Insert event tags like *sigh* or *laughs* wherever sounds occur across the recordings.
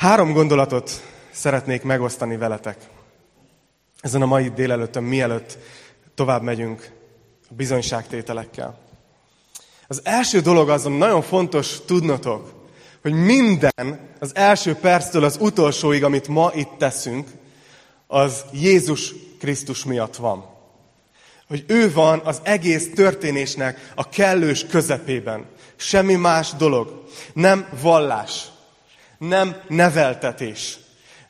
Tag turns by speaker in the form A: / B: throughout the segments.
A: Három gondolatot szeretnék megosztani veletek. Ezen a mai délelőttön, mielőtt tovább megyünk a bizonyságtételekkel. Az első dolog azon nagyon fontos tudnotok, hogy minden az első perctől az utolsóig, amit ma itt teszünk, az Jézus Krisztus miatt van. Hogy ő van az egész történésnek a kellős közepében. Semmi más dolog. Nem vallás. Nem neveltetés.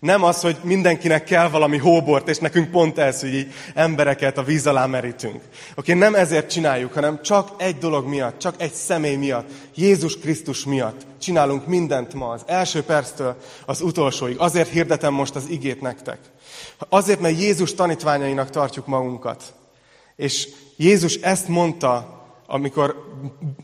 A: Nem az, hogy mindenkinek kell valami hóbort, és nekünk pont ez, hogy így embereket a víz alá merítünk. Oké, nem ezért csináljuk, hanem csak egy dolog miatt, csak egy személy miatt, Jézus Krisztus miatt csinálunk mindent ma, az első perctől az utolsóig. Azért hirdetem most az igét nektek. Azért, mert Jézus tanítványainak tartjuk magunkat. És Jézus ezt mondta amikor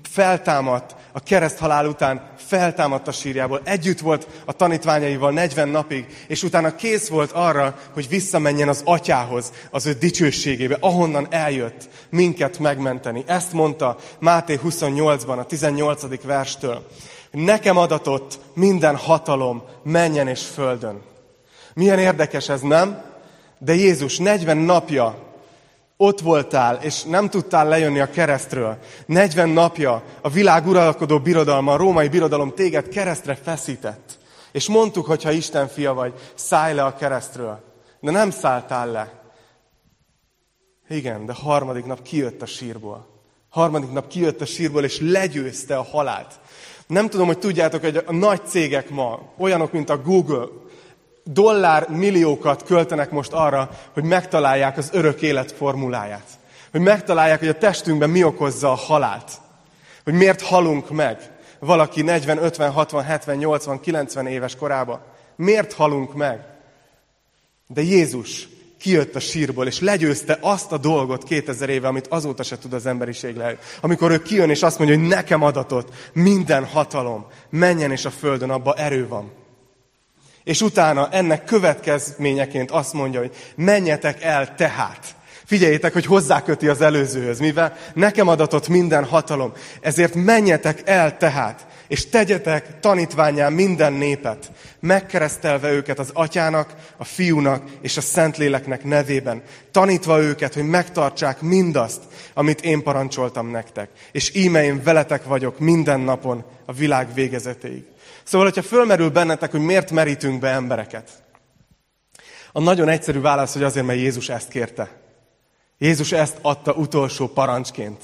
A: feltámadt, a kereszt halál után feltámadt a sírjából, együtt volt a tanítványaival 40 napig, és utána kész volt arra, hogy visszamenjen az atyához, az ő dicsőségébe, ahonnan eljött minket megmenteni. Ezt mondta Máté 28-ban, a 18. verstől. Nekem adatott minden hatalom menjen és földön. Milyen érdekes ez, nem? De Jézus 40 napja ott voltál, és nem tudtál lejönni a keresztről. 40 napja a világ uralkodó birodalma, a római birodalom téged keresztre feszített. És mondtuk, hogy ha Isten fia vagy, szállj le a keresztről. De nem szálltál le. Igen, de harmadik nap kijött a sírból. Harmadik nap kijött a sírból, és legyőzte a halált. Nem tudom, hogy tudjátok, hogy a nagy cégek ma, olyanok, mint a Google, dollár milliókat költenek most arra, hogy megtalálják az örök élet formuláját. Hogy megtalálják, hogy a testünkben mi okozza a halált. Hogy miért halunk meg valaki 40, 50, 60, 70, 80, 90 éves korában. Miért halunk meg? De Jézus kijött a sírból, és legyőzte azt a dolgot 2000 éve, amit azóta se tud az emberiség le. Amikor ő kijön, és azt mondja, hogy nekem adatot minden hatalom, menjen és a földön, abba erő van. És utána ennek következményeként azt mondja, hogy menjetek el tehát. Figyeljétek, hogy hozzáköti az előzőhöz, mivel nekem adatott minden hatalom. Ezért menjetek el tehát, és tegyetek tanítványán minden népet, megkeresztelve őket az atyának, a fiúnak és a szentléleknek nevében, tanítva őket, hogy megtartsák mindazt, amit én parancsoltam nektek. És íme én veletek vagyok minden napon a világ végezetéig. Szóval, hogyha fölmerül bennetek, hogy miért merítünk be embereket, a nagyon egyszerű válasz, hogy azért, mert Jézus ezt kérte. Jézus ezt adta utolsó parancsként.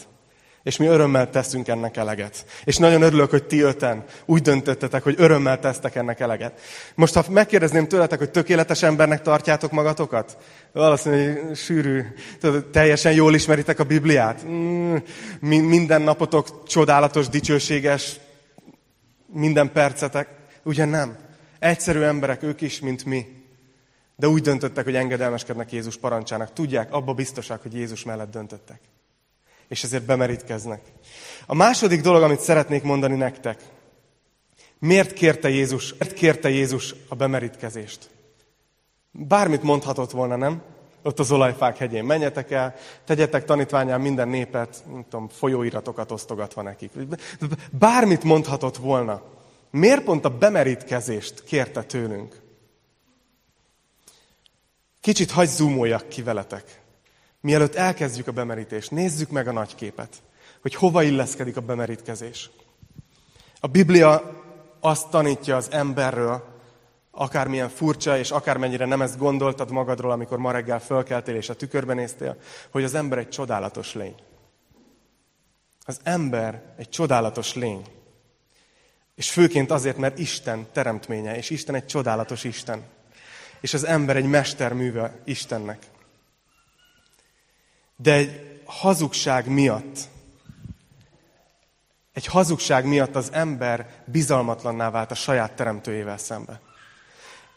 A: És mi örömmel teszünk ennek eleget. És nagyon örülök, hogy ti öten úgy döntöttetek, hogy örömmel tesztek ennek eleget. Most, ha megkérdezném tőletek, hogy tökéletes embernek tartjátok magatokat, valószínűleg sűrű, teljesen jól ismeritek a Bibliát. Mm, minden napotok csodálatos, dicsőséges, minden percetek. Ugye nem. Egyszerű emberek ők is, mint mi. De úgy döntöttek, hogy engedelmeskednek Jézus parancsának. Tudják, abba biztosak, hogy Jézus mellett döntöttek. És ezért bemerítkeznek. A második dolog, amit szeretnék mondani nektek. Miért kérte Jézus, miért kérte Jézus a bemerítkezést? Bármit mondhatott volna, nem? Ott az olajfák hegyén. Menjetek el, tegyetek tanítványán minden népet, nem tudom, folyóiratokat osztogatva nekik. Bármit mondhatott volna. Miért pont a bemerítkezést kérte tőlünk? Kicsit hagy zoomoljak ki veletek. Mielőtt elkezdjük a bemerítést, nézzük meg a nagy képet, hogy hova illeszkedik a bemerítkezés. A Biblia azt tanítja az emberről, akármilyen furcsa, és akármennyire nem ezt gondoltad magadról, amikor ma reggel fölkeltél és a tükörben néztél, hogy az ember egy csodálatos lény. Az ember egy csodálatos lény. És főként azért, mert Isten teremtménye, és Isten egy csodálatos Isten. És az ember egy mesterműve Istennek. De egy hazugság miatt, egy hazugság miatt az ember bizalmatlanná vált a saját teremtőjével szembe.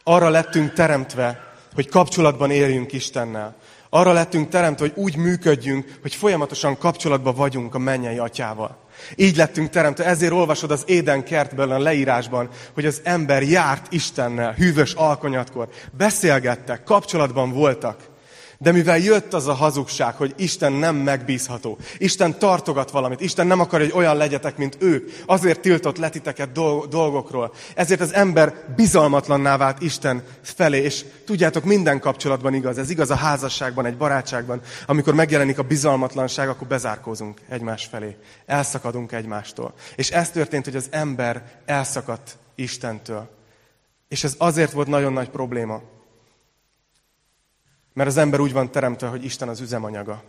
A: Arra lettünk teremtve, hogy kapcsolatban éljünk Istennel. Arra lettünk teremtve, hogy úgy működjünk, hogy folyamatosan kapcsolatban vagyunk a mennyei atyával. Így lettünk teremtve. Ezért olvasod az Éden kertből a leírásban, hogy az ember járt Istennel, hűvös alkonyatkor. Beszélgettek, kapcsolatban voltak. De mivel jött az a hazugság, hogy Isten nem megbízható, Isten tartogat valamit, Isten nem akar, hogy olyan legyetek, mint ők, azért tiltott letiteket dolgokról. Ezért az ember bizalmatlanná vált Isten felé, és tudjátok, minden kapcsolatban igaz. Ez igaz a házasságban, egy barátságban. Amikor megjelenik a bizalmatlanság, akkor bezárkózunk egymás felé. Elszakadunk egymástól. És ez történt, hogy az ember elszakadt Istentől. És ez azért volt nagyon nagy probléma. Mert az ember úgy van teremtve, hogy Isten az üzemanyaga.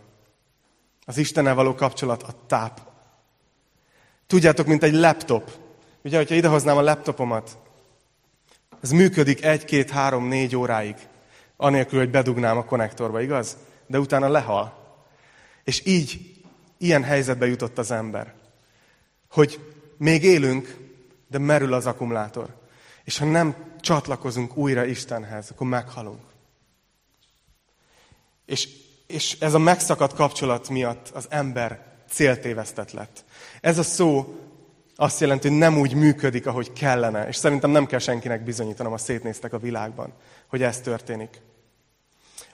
A: Az Istennel való kapcsolat a táp. Tudjátok, mint egy laptop. Ugye, hogyha idehoznám a laptopomat, ez működik egy, két, három, négy óráig, anélkül, hogy bedugnám a konnektorba, igaz? De utána lehal. És így, ilyen helyzetbe jutott az ember. Hogy még élünk, de merül az akkumulátor. És ha nem csatlakozunk újra Istenhez, akkor meghalunk. És, és ez a megszakadt kapcsolat miatt az ember céltévesztett lett. Ez a szó azt jelenti, hogy nem úgy működik, ahogy kellene. És szerintem nem kell senkinek bizonyítanom, ha szétnéztek a világban, hogy ez történik.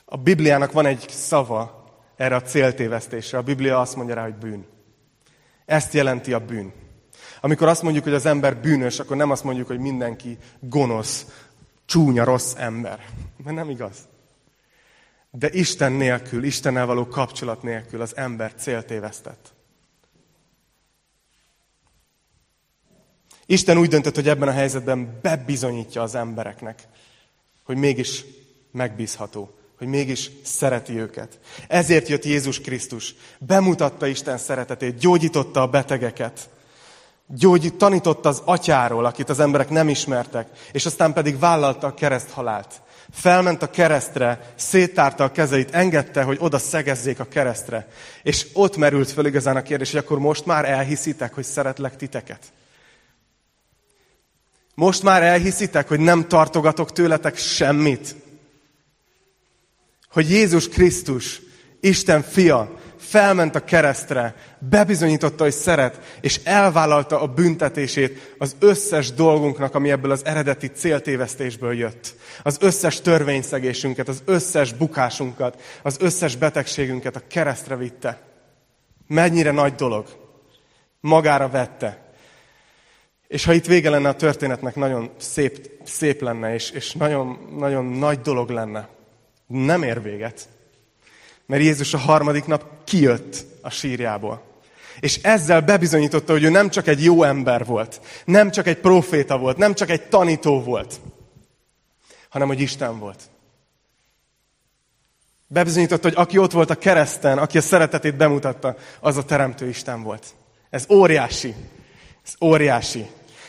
A: A Bibliának van egy szava erre a céltévesztésre. A Biblia azt mondja rá, hogy bűn. Ezt jelenti a bűn. Amikor azt mondjuk, hogy az ember bűnös, akkor nem azt mondjuk, hogy mindenki gonosz, csúnya, rossz ember. Mert nem igaz. De Isten nélkül, Istennel való kapcsolat nélkül az ember céltévesztett. Isten úgy döntött, hogy ebben a helyzetben bebizonyítja az embereknek, hogy mégis megbízható, hogy mégis szereti őket. Ezért jött Jézus Krisztus, bemutatta Isten szeretetét, gyógyította a betegeket, gyógyít, tanította az atyáról, akit az emberek nem ismertek, és aztán pedig vállalta a kereszthalált. Felment a keresztre, széttárta a kezeit, engedte, hogy oda szegezzék a keresztre. És ott merült föl igazán a kérdés, hogy akkor most már elhiszitek, hogy szeretlek titeket. Most már elhiszitek, hogy nem tartogatok tőletek semmit. Hogy Jézus Krisztus, Isten fia, felment a keresztre, bebizonyította, hogy szeret, és elvállalta a büntetését az összes dolgunknak, ami ebből az eredeti céltévesztésből jött. Az összes törvényszegésünket, az összes bukásunkat, az összes betegségünket a keresztre vitte. Mennyire nagy dolog. Magára vette. És ha itt vége lenne a történetnek, nagyon szép, szép lenne, és, és nagyon, nagyon nagy dolog lenne. Nem ér véget. Mert Jézus a harmadik nap kijött a sírjából. És ezzel bebizonyította, hogy ő nem csak egy jó ember volt, nem csak egy proféta volt, nem csak egy tanító volt, hanem hogy Isten volt. Bebizonyította, hogy aki ott volt a kereszten, aki a szeretetét bemutatta, az a teremtő Isten volt. Ez óriási. Ez óriási.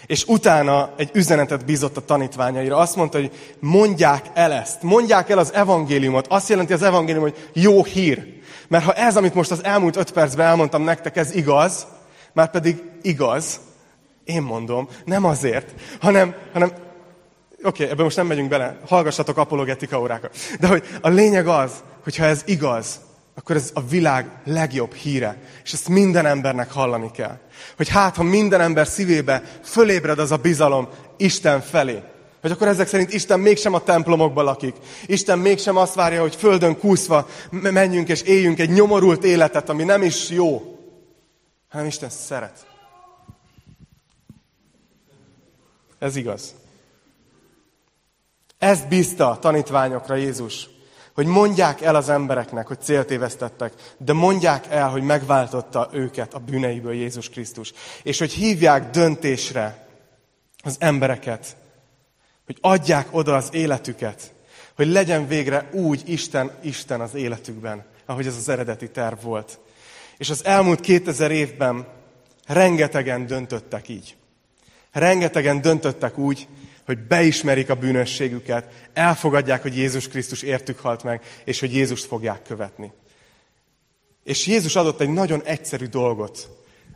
A: És utána egy üzenetet bízott a tanítványaira. Azt mondta, hogy mondják el ezt. Mondják el az evangéliumot. Azt jelenti az evangélium, hogy jó hír. Mert ha ez, amit most az elmúlt öt percben elmondtam nektek, ez igaz, már pedig igaz, én mondom, nem azért, hanem, hanem oké, okay, ebben most nem megyünk bele, hallgassatok apologetika órákat. De hogy a lényeg az, hogy ha ez igaz, akkor ez a világ legjobb híre. És ezt minden embernek hallani kell. Hogy hát, ha minden ember szívébe fölébred az a bizalom Isten felé, hogy akkor ezek szerint Isten mégsem a templomokban lakik. Isten mégsem azt várja, hogy földön kúszva menjünk és éljünk egy nyomorult életet, ami nem is jó, hanem Isten szeret. Ez igaz. Ezt bízta a tanítványokra Jézus hogy mondják el az embereknek, hogy céltévesztettek, de mondják el, hogy megváltotta őket a bűneiből Jézus Krisztus. És hogy hívják döntésre az embereket, hogy adják oda az életüket, hogy legyen végre úgy Isten, Isten az életükben, ahogy ez az eredeti terv volt. És az elmúlt 2000 évben rengetegen döntöttek így. Rengetegen döntöttek úgy, hogy beismerik a bűnösségüket, elfogadják, hogy Jézus Krisztus értük halt meg, és hogy Jézust fogják követni. És Jézus adott egy nagyon egyszerű dolgot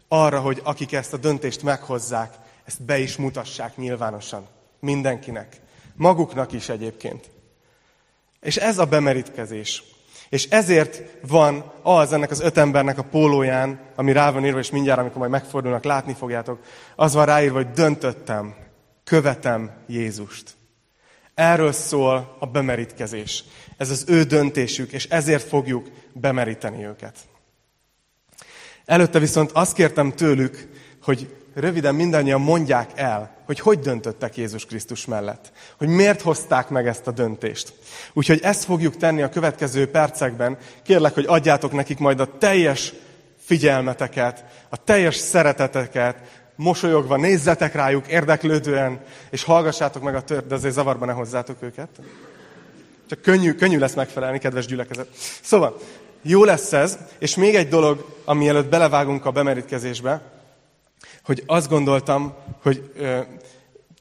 A: arra, hogy akik ezt a döntést meghozzák, ezt be is mutassák nyilvánosan. Mindenkinek. Maguknak is egyébként. És ez a bemerítkezés. És ezért van az ennek az öt embernek a pólóján, ami rá van írva, és mindjárt, amikor majd megfordulnak, látni fogjátok, az van ráírva, hogy döntöttem, követem Jézust. Erről szól a bemerítkezés. Ez az ő döntésük, és ezért fogjuk bemeríteni őket. Előtte viszont azt kértem tőlük, hogy röviden mindannyian mondják el, hogy hogy döntöttek Jézus Krisztus mellett. Hogy miért hozták meg ezt a döntést. Úgyhogy ezt fogjuk tenni a következő percekben. Kérlek, hogy adjátok nekik majd a teljes figyelmeteket, a teljes szereteteket, mosolyogva nézzetek rájuk érdeklődően, és hallgassátok meg a tört, de azért zavarba ne hozzátok őket. Csak könnyű, könnyű lesz megfelelni, kedves gyülekezet. Szóval, jó lesz ez, és még egy dolog, ami előtt belevágunk a bemerítkezésbe, hogy azt gondoltam, hogy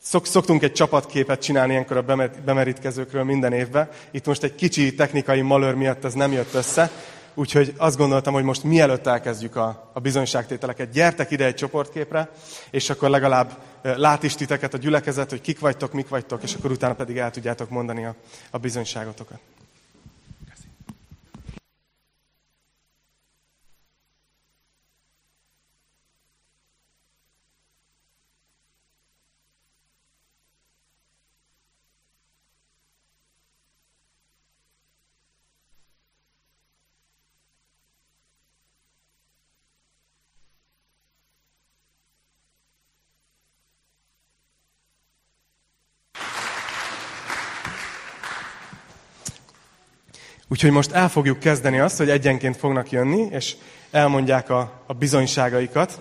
A: szok, szoktunk egy csapatképet csinálni ilyenkor a bemerítkezőkről minden évben. Itt most egy kicsi technikai malőr miatt ez nem jött össze, úgyhogy azt gondoltam, hogy most mielőtt elkezdjük a, a bizonyságtételeket, gyertek ide egy csoportképre, és akkor legalább lát is titeket a gyülekezet, hogy kik vagytok, mik vagytok, és akkor utána pedig el tudjátok mondani a, a bizonyságotokat. Úgyhogy most el fogjuk kezdeni azt, hogy egyenként fognak jönni, és elmondják a, a bizonyságaikat.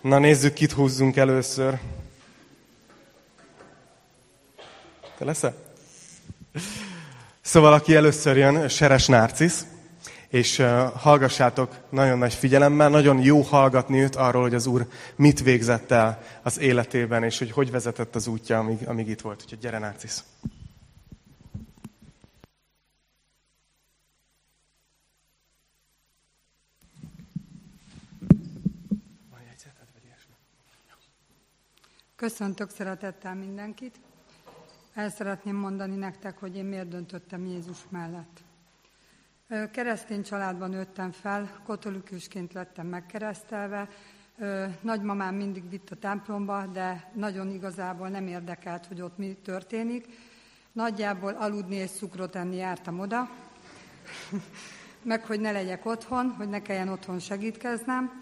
A: Na nézzük, kit húzzunk először. Te leszel? Szóval, aki először jön, Seres Nárcisz, és uh, hallgassátok nagyon nagy figyelemmel, nagyon jó hallgatni őt arról, hogy az Úr mit végzett el az életében, és hogy hogy vezetett az útja, amíg, amíg itt volt. Úgyhogy gyere, Nárcisz!
B: Köszöntök szeretettel mindenkit. El szeretném mondani nektek, hogy én miért döntöttem Jézus mellett. Keresztény családban nőttem fel, katolikusként lettem megkeresztelve. Nagymamám mindig vitt a templomba, de nagyon igazából nem érdekelt, hogy ott mi történik. Nagyjából aludni és szukrot enni jártam oda, *laughs* meg hogy ne legyek otthon, hogy ne kelljen otthon segítkeznem.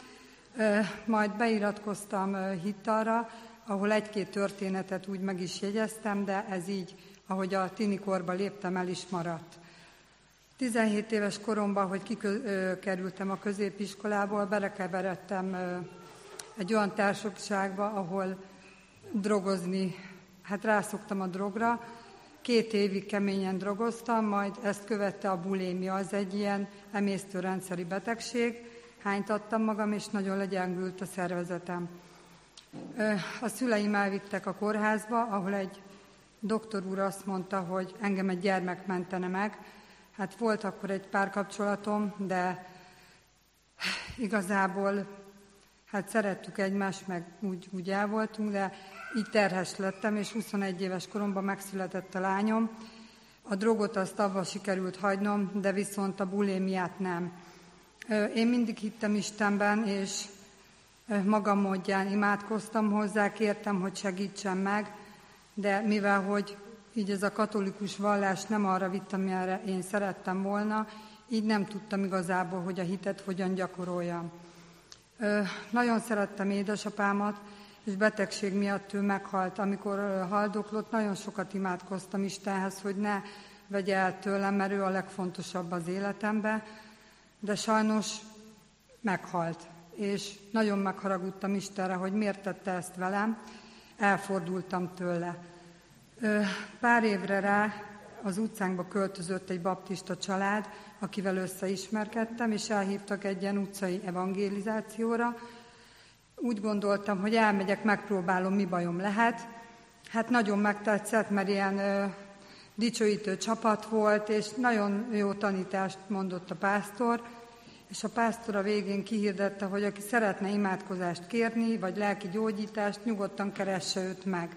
B: Majd beiratkoztam hittalra, ahol egy-két történetet úgy meg is jegyeztem, de ez így, ahogy a tinikorba léptem, el is maradt. 17 éves koromban, hogy kikerültem a középiskolából, belekeveredtem egy olyan társaságba, ahol drogozni, hát rászoktam a drogra, két évig keményen drogoztam, majd ezt követte a bulémia, az egy ilyen emésztőrendszeri betegség, hánytattam magam, és nagyon legyengült a szervezetem. A szüleim elvittek a kórházba, ahol egy doktor úr azt mondta, hogy engem egy gyermek mentene meg. Hát volt akkor egy párkapcsolatom, de igazából hát szerettük egymást, meg úgy, úgy el voltunk, de így terhes lettem, és 21 éves koromban megszületett a lányom. A drogot azt avval sikerült hagynom, de viszont a bulémiát nem. Én mindig hittem Istenben, és magam módján imádkoztam hozzá, kértem, hogy segítsen meg, de mivel, hogy így ez a katolikus vallás nem arra vitt, amire én szerettem volna, így nem tudtam igazából, hogy a hitet hogyan gyakoroljam. Ö, nagyon szerettem édesapámat, és betegség miatt ő meghalt. Amikor haldoklott, nagyon sokat imádkoztam Istenhez, hogy ne vegye el tőlem, mert ő a legfontosabb az életembe, de sajnos meghalt és nagyon megharagudtam Istenre, hogy miért tette ezt velem, elfordultam tőle. Pár évre rá az utcánkba költözött egy baptista család, akivel összeismerkedtem, és elhívtak egy ilyen utcai evangélizációra. Úgy gondoltam, hogy elmegyek, megpróbálom, mi bajom lehet. Hát nagyon megtetszett, mert ilyen ö, dicsőítő csapat volt, és nagyon jó tanítást mondott a pásztor, és a pásztor a végén kihirdette, hogy aki szeretne imádkozást kérni, vagy lelki gyógyítást, nyugodtan keresse őt meg.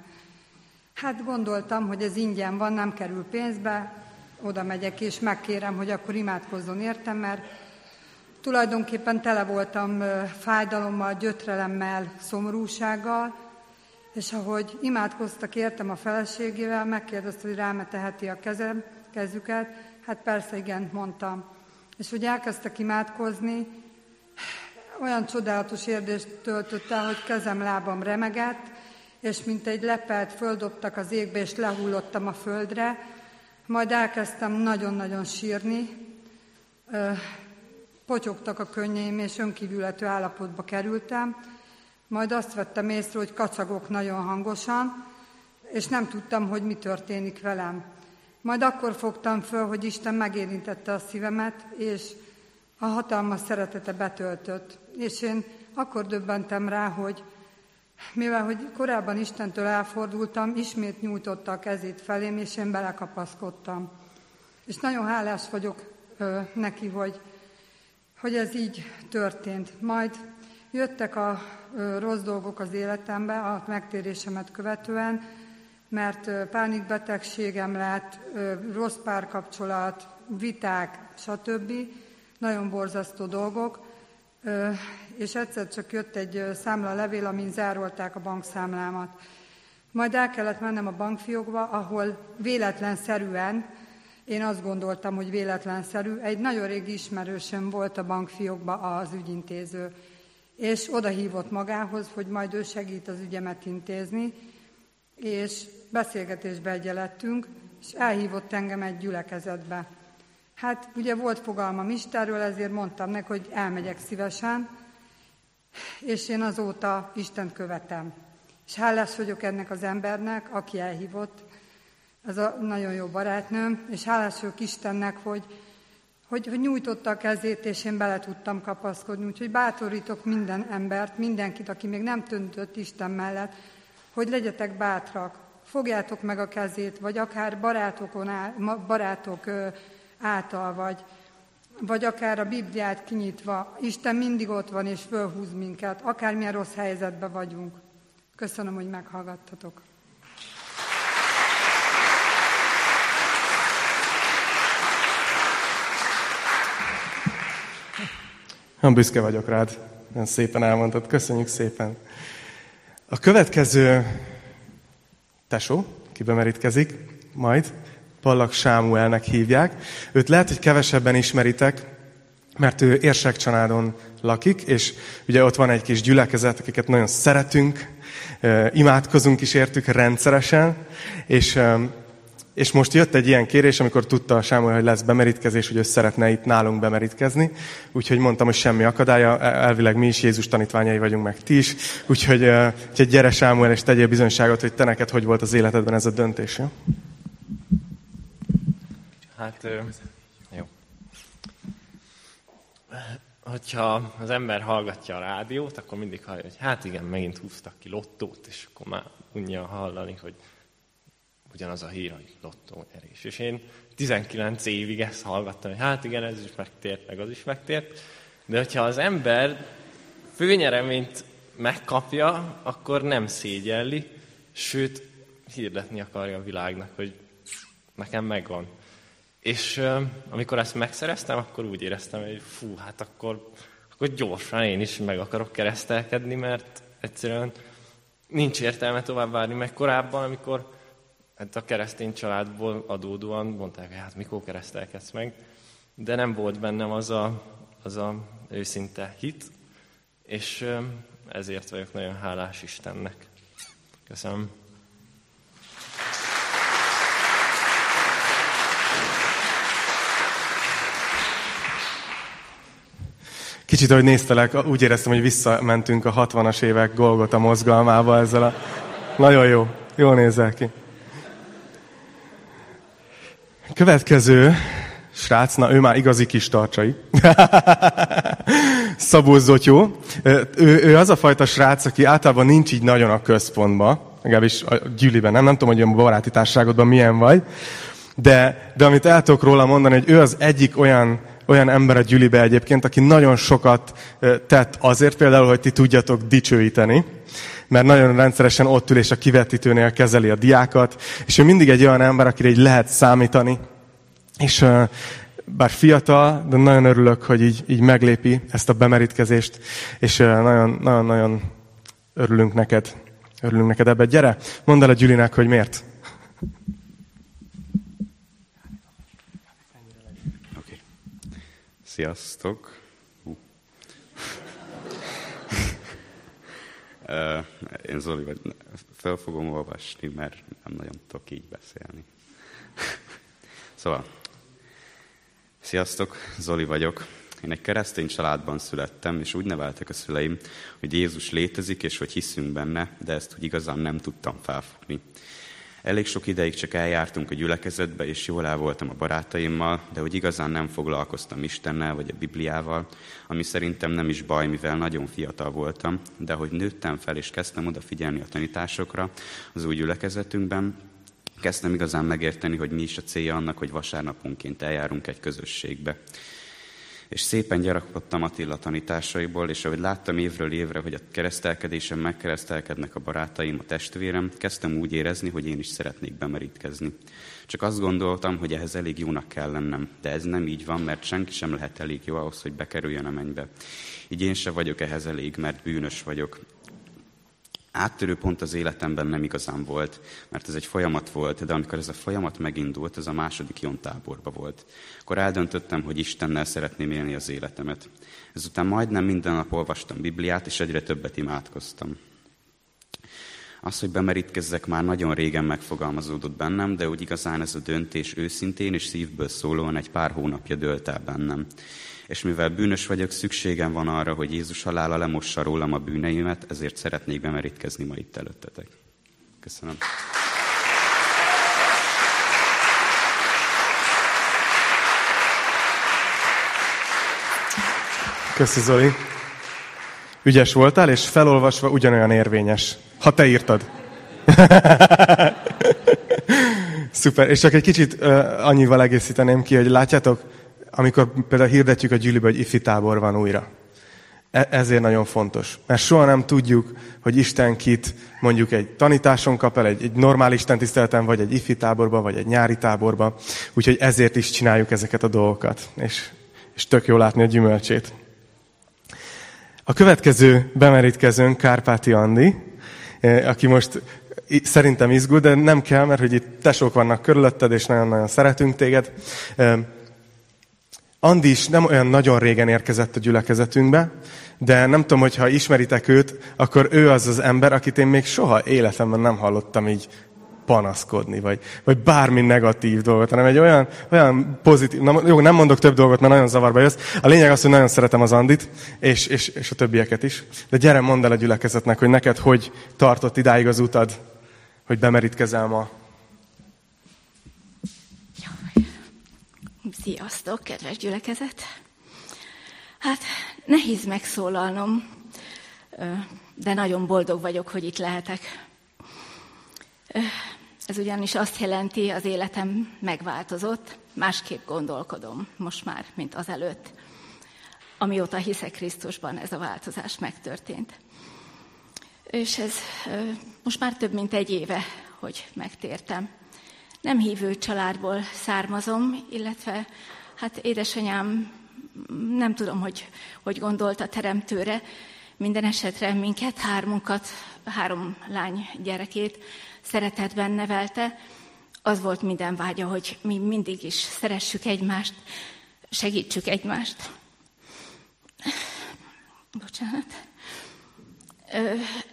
B: Hát gondoltam, hogy ez ingyen van, nem kerül pénzbe, oda megyek és megkérem, hogy akkor imádkozzon értem, mert tulajdonképpen tele voltam fájdalommal, gyötrelemmel, szomorúsággal, És ahogy imádkoztak értem a feleségével, megkérdezte, hogy ráme teheti a kezem, kezüket. Hát persze, igen, mondtam. És hogy elkezdtek imádkozni, olyan csodálatos érzést töltött el, hogy kezem, lábam remegett, és mint egy lepelt földobtak az égbe, és lehullottam a földre, majd elkezdtem nagyon-nagyon sírni, potyogtak a könnyeim, és önkívülető állapotba kerültem, majd azt vettem észre, hogy kacagok nagyon hangosan, és nem tudtam, hogy mi történik velem. Majd akkor fogtam föl, hogy Isten megérintette a szívemet, és a hatalmas szeretete betöltött. És én akkor döbbentem rá, hogy mivel hogy korábban Istentől elfordultam, ismét nyújtotta a kezét felém, és én belekapaszkodtam. És nagyon hálás vagyok ö, neki, hogy, hogy ez így történt. Majd jöttek a ö, rossz dolgok az életembe, a megtérésemet követően, mert pánikbetegségem lett, rossz párkapcsolat, viták, stb. Nagyon borzasztó dolgok, és egyszer csak jött egy számla levél, amin zárolták a bankszámlámat. Majd el kellett mennem a bankfiókba, ahol véletlenszerűen, én azt gondoltam, hogy véletlenszerű, egy nagyon régi ismerősöm volt a bankfiókba az ügyintéző, és oda hívott magához, hogy majd ő segít az ügyemet intézni, és beszélgetésbe egyelettünk, és elhívott engem egy gyülekezetbe. Hát ugye volt fogalmam Istenről, ezért mondtam neki, hogy elmegyek szívesen, és én azóta Isten követem. És hálás vagyok ennek az embernek, aki elhívott, az a nagyon jó barátnőm, és hálás vagyok Istennek, hogy, hogy, hogy nyújtotta a kezét, és én bele tudtam kapaszkodni. Úgyhogy bátorítok minden embert, mindenkit, aki még nem töntött Isten mellett, hogy legyetek bátrak, fogjátok meg a kezét, vagy akár barátokon áll, barátok által, vagy, vagy akár a Bibliát kinyitva, Isten mindig ott van és fölhúz minket, akármilyen rossz helyzetben vagyunk. Köszönöm, hogy meghallgattatok.
A: Nagyon büszke vagyok rád. Nagyon szépen elmondtad. Köszönjük szépen. A következő tesó, ki bemerítkezik, majd Pallak Sámuelnek hívják. Őt lehet, hogy kevesebben ismeritek, mert ő érsek családon lakik, és ugye ott van egy kis gyülekezet, akiket nagyon szeretünk, imádkozunk is értük rendszeresen, és, és most jött egy ilyen kérés, amikor tudta a Sámuel, hogy lesz bemerítkezés, hogy ő szeretne itt nálunk bemerítkezni, úgyhogy mondtam, hogy semmi akadálya, elvileg mi is Jézus tanítványai vagyunk, meg ti is, úgyhogy, úgyhogy gyere Sámuel, és tegyél bizonyságot, hogy te neked hogy volt az életedben ez a döntés. Jó?
C: Hát, jó. Hogyha az ember hallgatja a rádiót, akkor mindig hallja, hogy hát igen, megint húztak ki lottót, és akkor már unja hallani, hogy ugyanaz a hír, hogy lottó erős. És én 19 évig ezt hallgattam, hogy hát igen, ez is megtért, meg az is megtért. De hogyha az ember főnyereményt megkapja, akkor nem szégyelli, sőt, hirdetni akarja a világnak, hogy nekem megvan. És amikor ezt megszereztem, akkor úgy éreztem, hogy fú, hát akkor, akkor gyorsan én is meg akarok keresztelkedni, mert egyszerűen nincs értelme tovább várni, meg korábban, amikor hát a keresztény családból adódóan mondták, hát mikor keresztelkedsz meg, de nem volt bennem az a, az a őszinte hit, és ezért vagyok nagyon hálás Istennek. Köszönöm.
A: Kicsit, ahogy néztelek, úgy éreztem, hogy visszamentünk a 60-as évek Golgota mozgalmába ezzel a... Nagyon jó. Jól nézel ki. Következő srác, na ő már igazi kis tartsai. *laughs* Szabó Zotyó. Ő, ő az a fajta srác, aki általában nincs így nagyon a központban, legalábbis a gyűliben, nem, nem tudom, hogy a baráti társaságodban milyen vagy, de, de amit el tudok róla mondani, hogy ő az egyik olyan olyan ember a gyülibe egyébként, aki nagyon sokat tett azért például, hogy ti tudjatok dicsőíteni, mert nagyon rendszeresen ott ül és a kivetítőnél kezeli a diákat, és ő mindig egy olyan ember, akire így lehet számítani, és bár fiatal, de nagyon örülök, hogy így, így meglépi ezt a bemerítkezést, és nagyon-nagyon örülünk neked. Örülünk neked ebbe. Gyere, mondd el a Gyülinek, hogy miért.
D: Sziasztok! Én Zoli vagy. Fel fogom olvasni, mert nem nagyon tudok így beszélni. *laughs* Szóval, sziasztok, Zoli vagyok. Én egy keresztény családban születtem, és úgy neveltek a szüleim, hogy Jézus létezik, és hogy hiszünk benne, de ezt úgy igazán nem tudtam felfogni. Elég sok ideig csak eljártunk a gyülekezetbe, és jól el voltam a barátaimmal, de hogy igazán nem foglalkoztam Istennel vagy a Bibliával, ami szerintem nem is baj, mivel nagyon fiatal voltam, de hogy nőttem fel és kezdtem odafigyelni a tanításokra az új gyülekezetünkben, kezdtem igazán megérteni, hogy mi is a célja annak, hogy vasárnaponként eljárunk egy közösségbe és szépen gyarapodtam Attila tanításaiból, és ahogy láttam évről évre, hogy a keresztelkedésen megkeresztelkednek a barátaim, a testvérem, kezdtem úgy érezni, hogy én is szeretnék bemerítkezni. Csak azt gondoltam, hogy ehhez elég jónak kell lennem, de ez nem így van, mert senki sem lehet elég jó ahhoz, hogy bekerüljön a mennybe. Így én se vagyok ehhez elég, mert bűnös vagyok áttörő pont az életemben nem igazán volt, mert ez egy folyamat volt, de amikor ez a folyamat megindult, ez a második Jon táborba volt. Akkor eldöntöttem, hogy Istennel szeretném élni az életemet. Ezután majdnem minden nap olvastam Bibliát, és egyre többet imádkoztam. Az, hogy bemerítkezzek, már nagyon régen megfogalmazódott bennem, de úgy igazán ez a döntés őszintén és szívből szólóan egy pár hónapja dölt el bennem és mivel bűnös vagyok, szükségem van arra, hogy Jézus halála lemossa rólam a bűneimet, ezért szeretnék bemerítkezni ma itt előttetek. Köszönöm.
A: Köszi Zoli. Ügyes voltál, és felolvasva ugyanolyan érvényes. Ha te írtad. *laughs* Szuper. És csak egy kicsit uh, annyival egészíteném ki, hogy látjátok, amikor például hirdetjük a gyűlibe, hogy ifi tábor van újra. E- ezért nagyon fontos. Mert soha nem tudjuk, hogy Isten kit mondjuk egy tanításon kap el, egy, egy normál Isten tiszteleten, vagy egy ifi táborba, vagy egy nyári táborba. Úgyhogy ezért is csináljuk ezeket a dolgokat. És, és tök jó látni a gyümölcsét. A következő bemerítkezőnk Kárpáti Andi, eh, aki most szerintem izgul, de nem kell, mert hogy itt tesók vannak körülötted, és nagyon-nagyon szeretünk téged. Andi is nem olyan nagyon régen érkezett a gyülekezetünkbe, de nem tudom, hogy ha ismeritek őt, akkor ő az az ember, akit én még soha életemben nem hallottam így panaszkodni, vagy, vagy bármi negatív dolgot, hanem egy olyan, olyan pozitív, na, jó, nem mondok több dolgot, mert nagyon zavarba jössz. A lényeg az, hogy nagyon szeretem az Andit, és, és, és a többieket is. De gyere, mondd el a gyülekezetnek, hogy neked hogy tartott idáig az utad, hogy bemerítkezel ma.
E: Sziasztok, kedves gyülekezet! Hát nehéz megszólalnom, de nagyon boldog vagyok, hogy itt lehetek. Ez ugyanis azt jelenti, az életem megváltozott, másképp gondolkodom most már, mint azelőtt. Amióta hiszek Krisztusban, ez a változás megtörtént. És ez most már több mint egy éve, hogy megtértem nem hívő családból származom, illetve hát édesanyám nem tudom, hogy, hogy gondolt a teremtőre, minden esetre minket, hármunkat, három lány gyerekét szeretetben nevelte. Az volt minden vágya, hogy mi mindig is szeressük egymást, segítsük egymást. Bocsánat.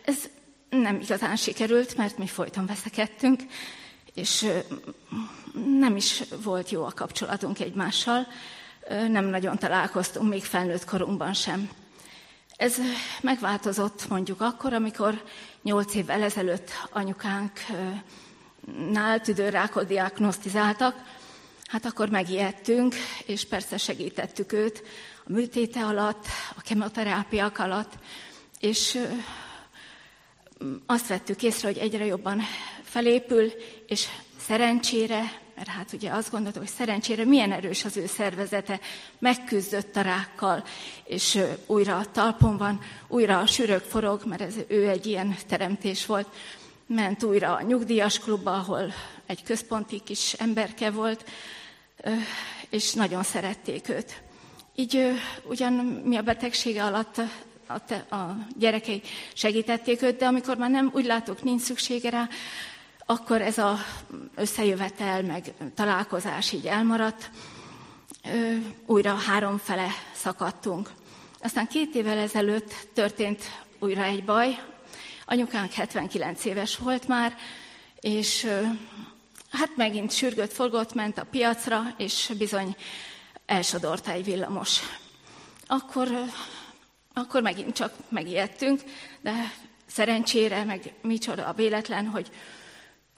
E: Ez nem igazán sikerült, mert mi folyton veszekedtünk, és nem is volt jó a kapcsolatunk egymással, nem nagyon találkoztunk, még felnőtt korunkban sem. Ez megváltozott mondjuk akkor, amikor nyolc évvel ezelőtt anyukánknál tüdőrákot diagnosztizáltak, hát akkor megijedtünk, és persze segítettük őt a műtéte alatt, a kemoterápiák alatt, és azt vettük észre, hogy egyre jobban felépül, és szerencsére, mert hát ugye azt gondoltuk, hogy szerencsére milyen erős az ő szervezete, megküzdött a rákkal, és újra a talpon van, újra a sürög forog, mert ez ő egy ilyen teremtés volt, ment újra a nyugdíjas klubba, ahol egy központi kis emberke volt, és nagyon szerették őt. Így ugyan mi a betegsége alatt a, te, a gyerekei segítették őt, de amikor már nem úgy látok, nincs szüksége rá, akkor ez a összejövetel, meg találkozás így elmaradt. Újra három fele szakadtunk. Aztán két évvel ezelőtt történt újra egy baj. Anyukánk 79 éves volt már, és hát megint sürgött, forgott, ment a piacra, és bizony elsodorta egy villamos. Akkor, akkor megint csak megijedtünk, de szerencsére, meg micsoda a véletlen, hogy,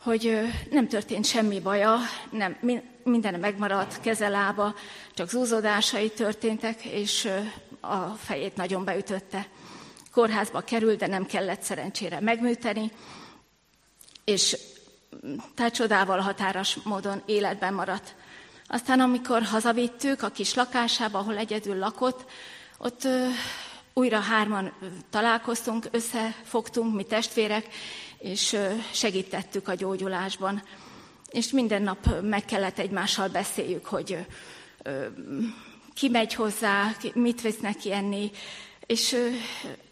E: hogy nem történt semmi baja, nem, minden megmaradt, kezelába, csak zúzódásai történtek, és a fejét nagyon beütötte. Kórházba került, de nem kellett szerencsére megműteni, és tehát csodával határos módon életben maradt. Aztán amikor hazavittük a kis lakásába, ahol egyedül lakott, ott ö, újra hárman találkoztunk, összefogtunk, mi testvérek, és segítettük a gyógyulásban. És minden nap meg kellett egymással beszéljük, hogy ki megy hozzá, mit vesz neki enni, és